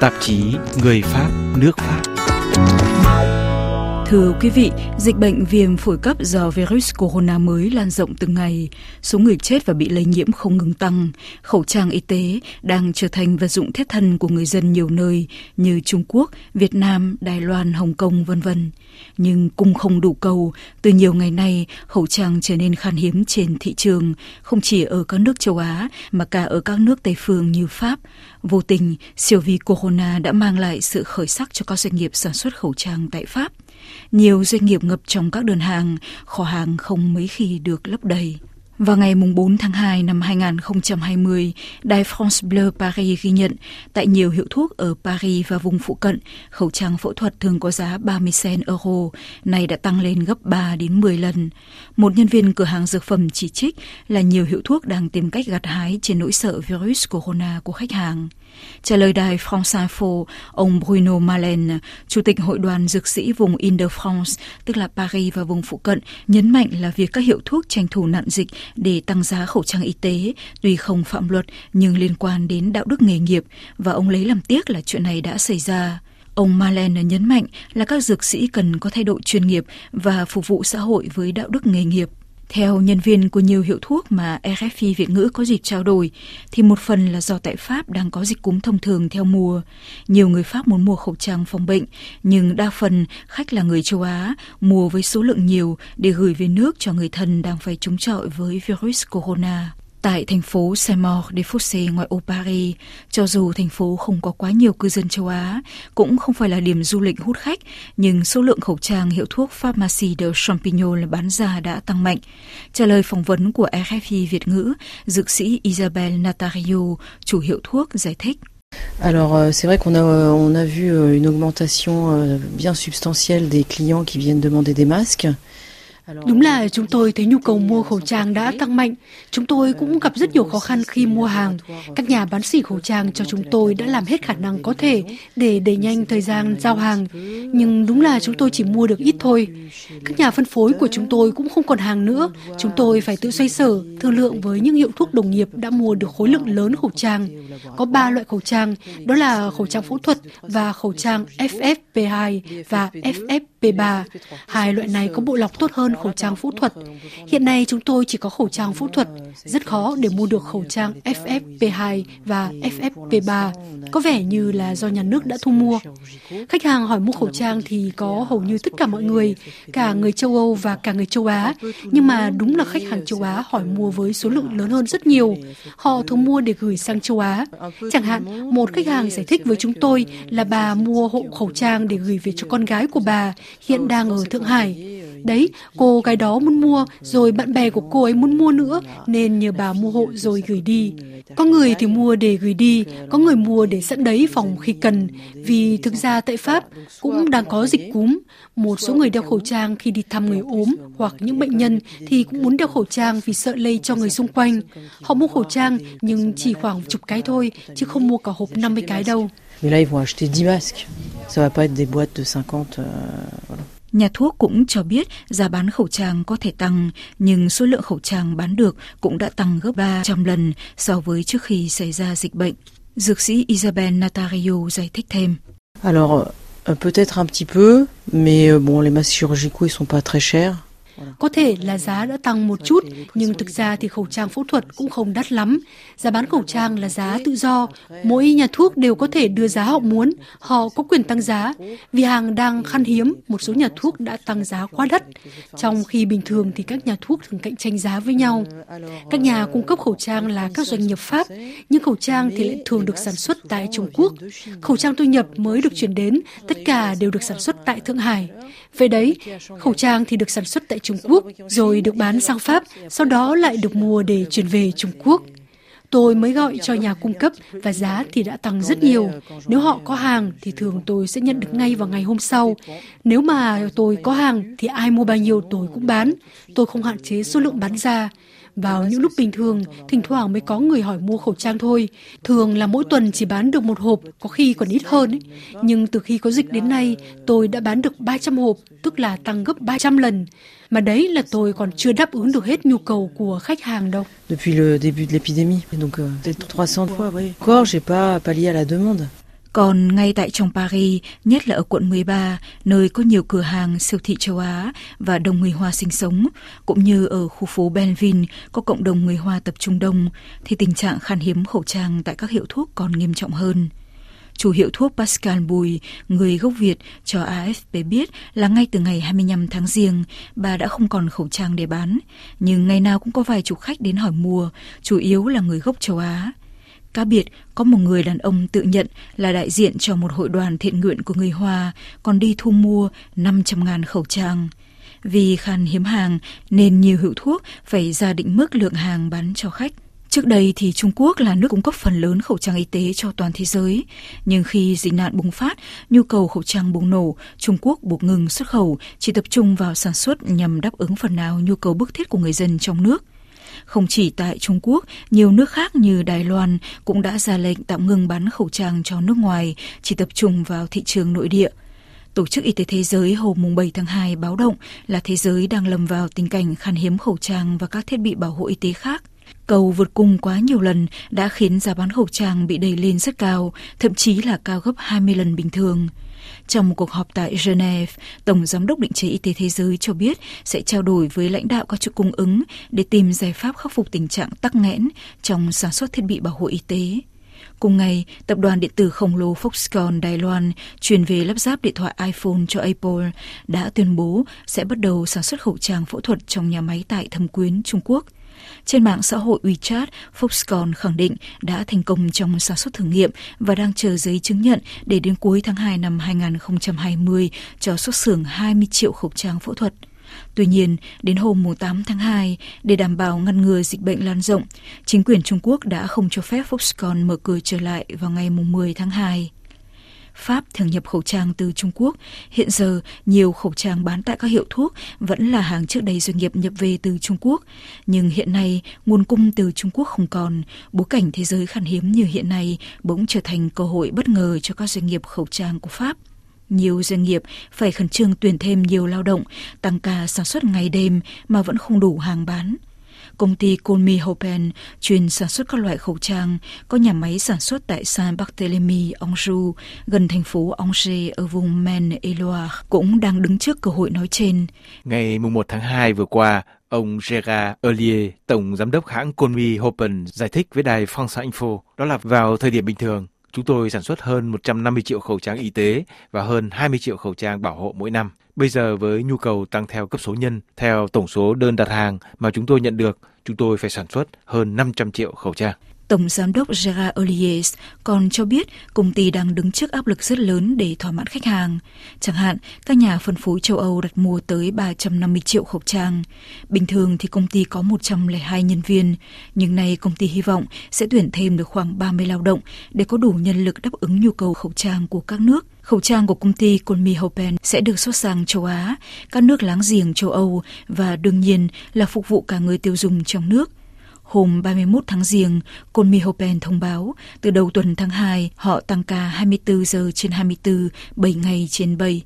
Tạp chí Người Pháp, nước Pháp. Thưa quý vị, dịch bệnh viêm phổi cấp do virus corona mới lan rộng từng ngày, số người chết và bị lây nhiễm không ngừng tăng. Khẩu trang y tế đang trở thành vật dụng thiết thân của người dân nhiều nơi như Trung Quốc, Việt Nam, Đài Loan, Hồng Kông, vân vân. Nhưng cung không đủ cầu, từ nhiều ngày nay, khẩu trang trở nên khan hiếm trên thị trường, không chỉ ở các nước châu Á mà cả ở các nước Tây phương như Pháp. Vô tình, siêu vi corona đã mang lại sự khởi sắc cho các doanh nghiệp sản xuất khẩu trang tại Pháp. Nhiều doanh nghiệp ngập trong các đơn hàng, kho hàng không mấy khi được lấp đầy. Vào ngày 4 tháng 2 năm 2020, Đài France Bleu Paris ghi nhận tại nhiều hiệu thuốc ở Paris và vùng phụ cận, khẩu trang phẫu thuật thường có giá 30 cent euro, này đã tăng lên gấp 3 đến 10 lần. Một nhân viên cửa hàng dược phẩm chỉ trích là nhiều hiệu thuốc đang tìm cách gặt hái trên nỗi sợ virus corona của khách hàng. Trả lời đài France Info, ông Bruno Malen, Chủ tịch Hội đoàn Dược sĩ vùng Ile-de-France, tức là Paris và vùng phụ cận, nhấn mạnh là việc các hiệu thuốc tranh thủ nạn dịch để tăng giá khẩu trang y tế, tuy không phạm luật nhưng liên quan đến đạo đức nghề nghiệp, và ông lấy làm tiếc là chuyện này đã xảy ra. Ông Malen nhấn mạnh là các dược sĩ cần có thái độ chuyên nghiệp và phục vụ xã hội với đạo đức nghề nghiệp. Theo nhân viên của nhiều hiệu thuốc mà RFI Việt ngữ có dịp trao đổi, thì một phần là do tại Pháp đang có dịch cúm thông thường theo mùa. Nhiều người Pháp muốn mua khẩu trang phòng bệnh, nhưng đa phần khách là người châu Á, mua với số lượng nhiều để gửi về nước cho người thân đang phải chống chọi với virus corona. Tại thành phố Saint-Maur-des-Fossés ngoại ô Paris, cho dù thành phố không có quá nhiều cư dân châu Á, cũng không phải là điểm du lịch hút khách, nhưng số lượng khẩu trang hiệu thuốc Pharmacie de Champignon bán ra đã tăng mạnh. Trả lời phỏng vấn của RFI Việt ngữ, dược sĩ Isabelle Natario, chủ hiệu thuốc, giải thích. Alors euh, c'est vrai qu'on a, euh, on a vu euh, une augmentation bien substantielle des clients qui viennent demander des masques. Đúng là chúng tôi thấy nhu cầu mua khẩu trang đã tăng mạnh. Chúng tôi cũng gặp rất nhiều khó khăn khi mua hàng. Các nhà bán xỉ khẩu trang cho chúng tôi đã làm hết khả năng có thể để đẩy nhanh thời gian giao hàng. Nhưng đúng là chúng tôi chỉ mua được ít thôi. Các nhà phân phối của chúng tôi cũng không còn hàng nữa. Chúng tôi phải tự xoay sở, thương lượng với những hiệu thuốc đồng nghiệp đã mua được khối lượng lớn khẩu trang. Có ba loại khẩu trang, đó là khẩu trang phẫu thuật và khẩu trang FFP2 và FFP3. Hai loại này có bộ lọc tốt hơn khẩu trang phẫu thuật. Hiện nay chúng tôi chỉ có khẩu trang phẫu thuật, rất khó để mua được khẩu trang FFP2 và FFP3. Có vẻ như là do nhà nước đã thu mua. Khách hàng hỏi mua khẩu trang thì có hầu như tất cả mọi người, cả người châu Âu và cả người châu Á. Nhưng mà đúng là khách hàng châu Á hỏi mua với số lượng lớn hơn rất nhiều. Họ thường mua để gửi sang châu Á. Chẳng hạn, một khách hàng giải thích với chúng tôi là bà mua hộ khẩu trang để gửi về cho con gái của bà, hiện đang ở Thượng Hải. Đấy, cô gái đó muốn mua, rồi bạn bè của cô ấy muốn mua nữa, nên nhờ bà mua hộ rồi gửi đi. Có người thì mua để gửi đi, có người mua để sẵn đấy phòng khi cần, vì thực ra tại Pháp cũng đang có dịch cúm. Một số người đeo khẩu trang khi đi thăm người ốm hoặc những bệnh nhân thì cũng muốn đeo khẩu trang vì sợ lây cho người xung quanh. Họ mua khẩu trang nhưng chỉ khoảng chục cái thôi, chứ không mua cả hộp 50 cái đâu. Mais là, ils vont acheter 10 masques. Ça va pas être des boîtes de 50. Euh, voilà. Nhà thuốc cũng cho biết giá bán khẩu trang có thể tăng, nhưng số lượng khẩu trang bán được cũng đã tăng gấp 300 lần so với trước khi xảy ra dịch bệnh. Dược sĩ Isabel Natario giải thích thêm. Alors, euh, peut-être un petit peu, mais euh, bon, les masques chirurgicaux ils sont pas très chers. Có thể là giá đã tăng một chút, nhưng thực ra thì khẩu trang phẫu thuật cũng không đắt lắm. Giá bán khẩu trang là giá tự do. Mỗi nhà thuốc đều có thể đưa giá họ muốn. Họ có quyền tăng giá. Vì hàng đang khan hiếm, một số nhà thuốc đã tăng giá quá đắt. Trong khi bình thường thì các nhà thuốc thường cạnh tranh giá với nhau. Các nhà cung cấp khẩu trang là các doanh nghiệp Pháp, nhưng khẩu trang thì lại thường được sản xuất tại Trung Quốc. Khẩu trang tôi nhập mới được chuyển đến, tất cả đều được sản xuất tại Thượng Hải. Vậy đấy, khẩu trang thì được sản xuất tại Trung Quốc, rồi được bán sang Pháp, sau đó lại được mua để chuyển về Trung Quốc. Tôi mới gọi cho nhà cung cấp và giá thì đã tăng rất nhiều. Nếu họ có hàng thì thường tôi sẽ nhận được ngay vào ngày hôm sau. Nếu mà tôi có hàng thì ai mua bao nhiêu tôi cũng bán. Tôi không hạn chế số lượng bán ra. Vào những lúc bình thường, thỉnh thoảng mới có người hỏi mua khẩu trang thôi. Thường là mỗi tuần chỉ bán được một hộp, có khi còn ít hơn. Ấy. Nhưng từ khi có dịch đến nay, tôi đã bán được 300 hộp, tức là tăng gấp 300 lần. Mà đấy là tôi còn chưa đáp ứng được hết nhu cầu của khách hàng đâu. Depuis le début de l'épidémie, donc euh, peut-être 300 fois, oui. Encore, j'ai pas pallié à la demande. Còn ngay tại trong Paris, nhất là ở quận 13, nơi có nhiều cửa hàng siêu thị châu Á và đông người Hoa sinh sống, cũng như ở khu phố Benvin có cộng đồng người Hoa tập trung đông, thì tình trạng khan hiếm khẩu trang tại các hiệu thuốc còn nghiêm trọng hơn. Chủ hiệu thuốc Pascal Bùi, người gốc Việt, cho AFP biết là ngay từ ngày 25 tháng riêng, bà đã không còn khẩu trang để bán. Nhưng ngày nào cũng có vài chục khách đến hỏi mua, chủ yếu là người gốc châu Á. Cá biệt, có một người đàn ông tự nhận là đại diện cho một hội đoàn thiện nguyện của người Hoa, còn đi thu mua 500.000 khẩu trang. Vì khan hiếm hàng nên nhiều hiệu thuốc phải ra định mức lượng hàng bán cho khách. Trước đây thì Trung Quốc là nước cung cấp phần lớn khẩu trang y tế cho toàn thế giới. Nhưng khi dịch nạn bùng phát, nhu cầu khẩu trang bùng nổ, Trung Quốc buộc ngừng xuất khẩu, chỉ tập trung vào sản xuất nhằm đáp ứng phần nào nhu cầu bức thiết của người dân trong nước. Không chỉ tại Trung Quốc, nhiều nước khác như Đài Loan cũng đã ra lệnh tạm ngừng bán khẩu trang cho nước ngoài, chỉ tập trung vào thị trường nội địa. Tổ chức Y tế Thế giới hôm 7 tháng 2 báo động là thế giới đang lầm vào tình cảnh khan hiếm khẩu trang và các thiết bị bảo hộ y tế khác. Cầu vượt cung quá nhiều lần đã khiến giá bán khẩu trang bị đẩy lên rất cao, thậm chí là cao gấp 20 lần bình thường. Trong một cuộc họp tại Geneva, Tổng Giám đốc Định chế Y tế Thế giới cho biết sẽ trao đổi với lãnh đạo các chuỗi cung ứng để tìm giải pháp khắc phục tình trạng tắc nghẽn trong sản xuất thiết bị bảo hộ y tế. Cùng ngày, tập đoàn điện tử khổng lồ Foxconn Đài Loan chuyển về lắp ráp điện thoại iPhone cho Apple đã tuyên bố sẽ bắt đầu sản xuất khẩu trang phẫu thuật trong nhà máy tại Thâm Quyến, Trung Quốc. Trên mạng xã hội WeChat, Foxconn khẳng định đã thành công trong sản xuất thử nghiệm và đang chờ giấy chứng nhận để đến cuối tháng 2 năm 2020 cho xuất xưởng 20 triệu khẩu trang phẫu thuật. Tuy nhiên, đến hôm 8 tháng 2, để đảm bảo ngăn ngừa dịch bệnh lan rộng, chính quyền Trung Quốc đã không cho phép Foxconn mở cửa trở lại vào ngày 10 tháng 2. Pháp thường nhập khẩu trang từ Trung Quốc. Hiện giờ, nhiều khẩu trang bán tại các hiệu thuốc vẫn là hàng trước đây doanh nghiệp nhập về từ Trung Quốc. Nhưng hiện nay, nguồn cung từ Trung Quốc không còn. Bối cảnh thế giới khan hiếm như hiện nay bỗng trở thành cơ hội bất ngờ cho các doanh nghiệp khẩu trang của Pháp. Nhiều doanh nghiệp phải khẩn trương tuyển thêm nhiều lao động, tăng ca sản xuất ngày đêm mà vẫn không đủ hàng bán. Công ty Colmy Hopen chuyên sản xuất các loại khẩu trang, có nhà máy sản xuất tại Saint-Barthélemy, Anjou, gần thành phố Angers ở vùng Maine-et-Loire, cũng đang đứng trước cơ hội nói trên. Ngày 1 tháng 2 vừa qua, Ông Gérard Earlier, Tổng Giám đốc hãng Colmy Hopen, giải thích với đài France Info, đó là vào thời điểm bình thường, chúng tôi sản xuất hơn 150 triệu khẩu trang y tế và hơn 20 triệu khẩu trang bảo hộ mỗi năm. Bây giờ với nhu cầu tăng theo cấp số nhân, theo tổng số đơn đặt hàng mà chúng tôi nhận được, chúng tôi phải sản xuất hơn 500 triệu khẩu trang. Tổng giám đốc Gerard Oliers còn cho biết công ty đang đứng trước áp lực rất lớn để thỏa mãn khách hàng. Chẳng hạn, các nhà phân phối châu Âu đặt mua tới 350 triệu khẩu trang. Bình thường thì công ty có 102 nhân viên, nhưng nay công ty hy vọng sẽ tuyển thêm được khoảng 30 lao động để có đủ nhân lực đáp ứng nhu cầu khẩu trang của các nước. Khẩu trang của công ty Colmy Hopen sẽ được xuất sang châu Á, các nước láng giềng châu Âu và đương nhiên là phục vụ cả người tiêu dùng trong nước. Hôm 31 tháng Giêng, Côn Hopen thông báo từ đầu tuần tháng 2 họ tăng ca 24 giờ trên 24, 7 ngày trên 7.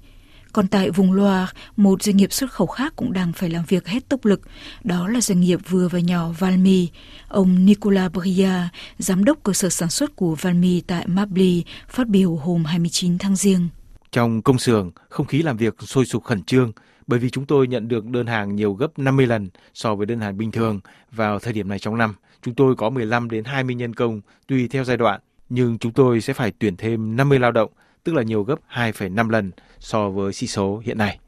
Còn tại vùng Loire, một doanh nghiệp xuất khẩu khác cũng đang phải làm việc hết tốc lực. Đó là doanh nghiệp vừa và nhỏ Valmy. Ông Nicolas Bria, giám đốc cơ sở sản xuất của Valmy tại Mably, phát biểu hôm 29 tháng Giêng. Trong công xưởng, không khí làm việc sôi sục khẩn trương, bởi vì chúng tôi nhận được đơn hàng nhiều gấp 50 lần so với đơn hàng bình thường vào thời điểm này trong năm. Chúng tôi có 15 đến 20 nhân công tùy theo giai đoạn, nhưng chúng tôi sẽ phải tuyển thêm 50 lao động, tức là nhiều gấp 2,5 lần so với sĩ số hiện nay.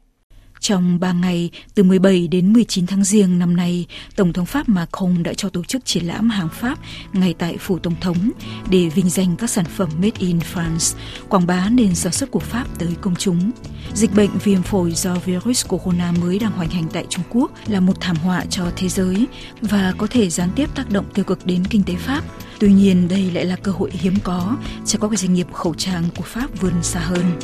Trong 3 ngày, từ 17 đến 19 tháng Giêng năm nay, Tổng thống Pháp Macron đã cho tổ chức triển lãm hàng Pháp ngay tại Phủ Tổng thống để vinh danh các sản phẩm Made in France, quảng bá nền sản xuất của Pháp tới công chúng. Dịch bệnh viêm phổi do virus corona mới đang hoành hành tại Trung Quốc là một thảm họa cho thế giới và có thể gián tiếp tác động tiêu cực đến kinh tế Pháp. Tuy nhiên, đây lại là cơ hội hiếm có cho các doanh nghiệp khẩu trang của Pháp vươn xa hơn.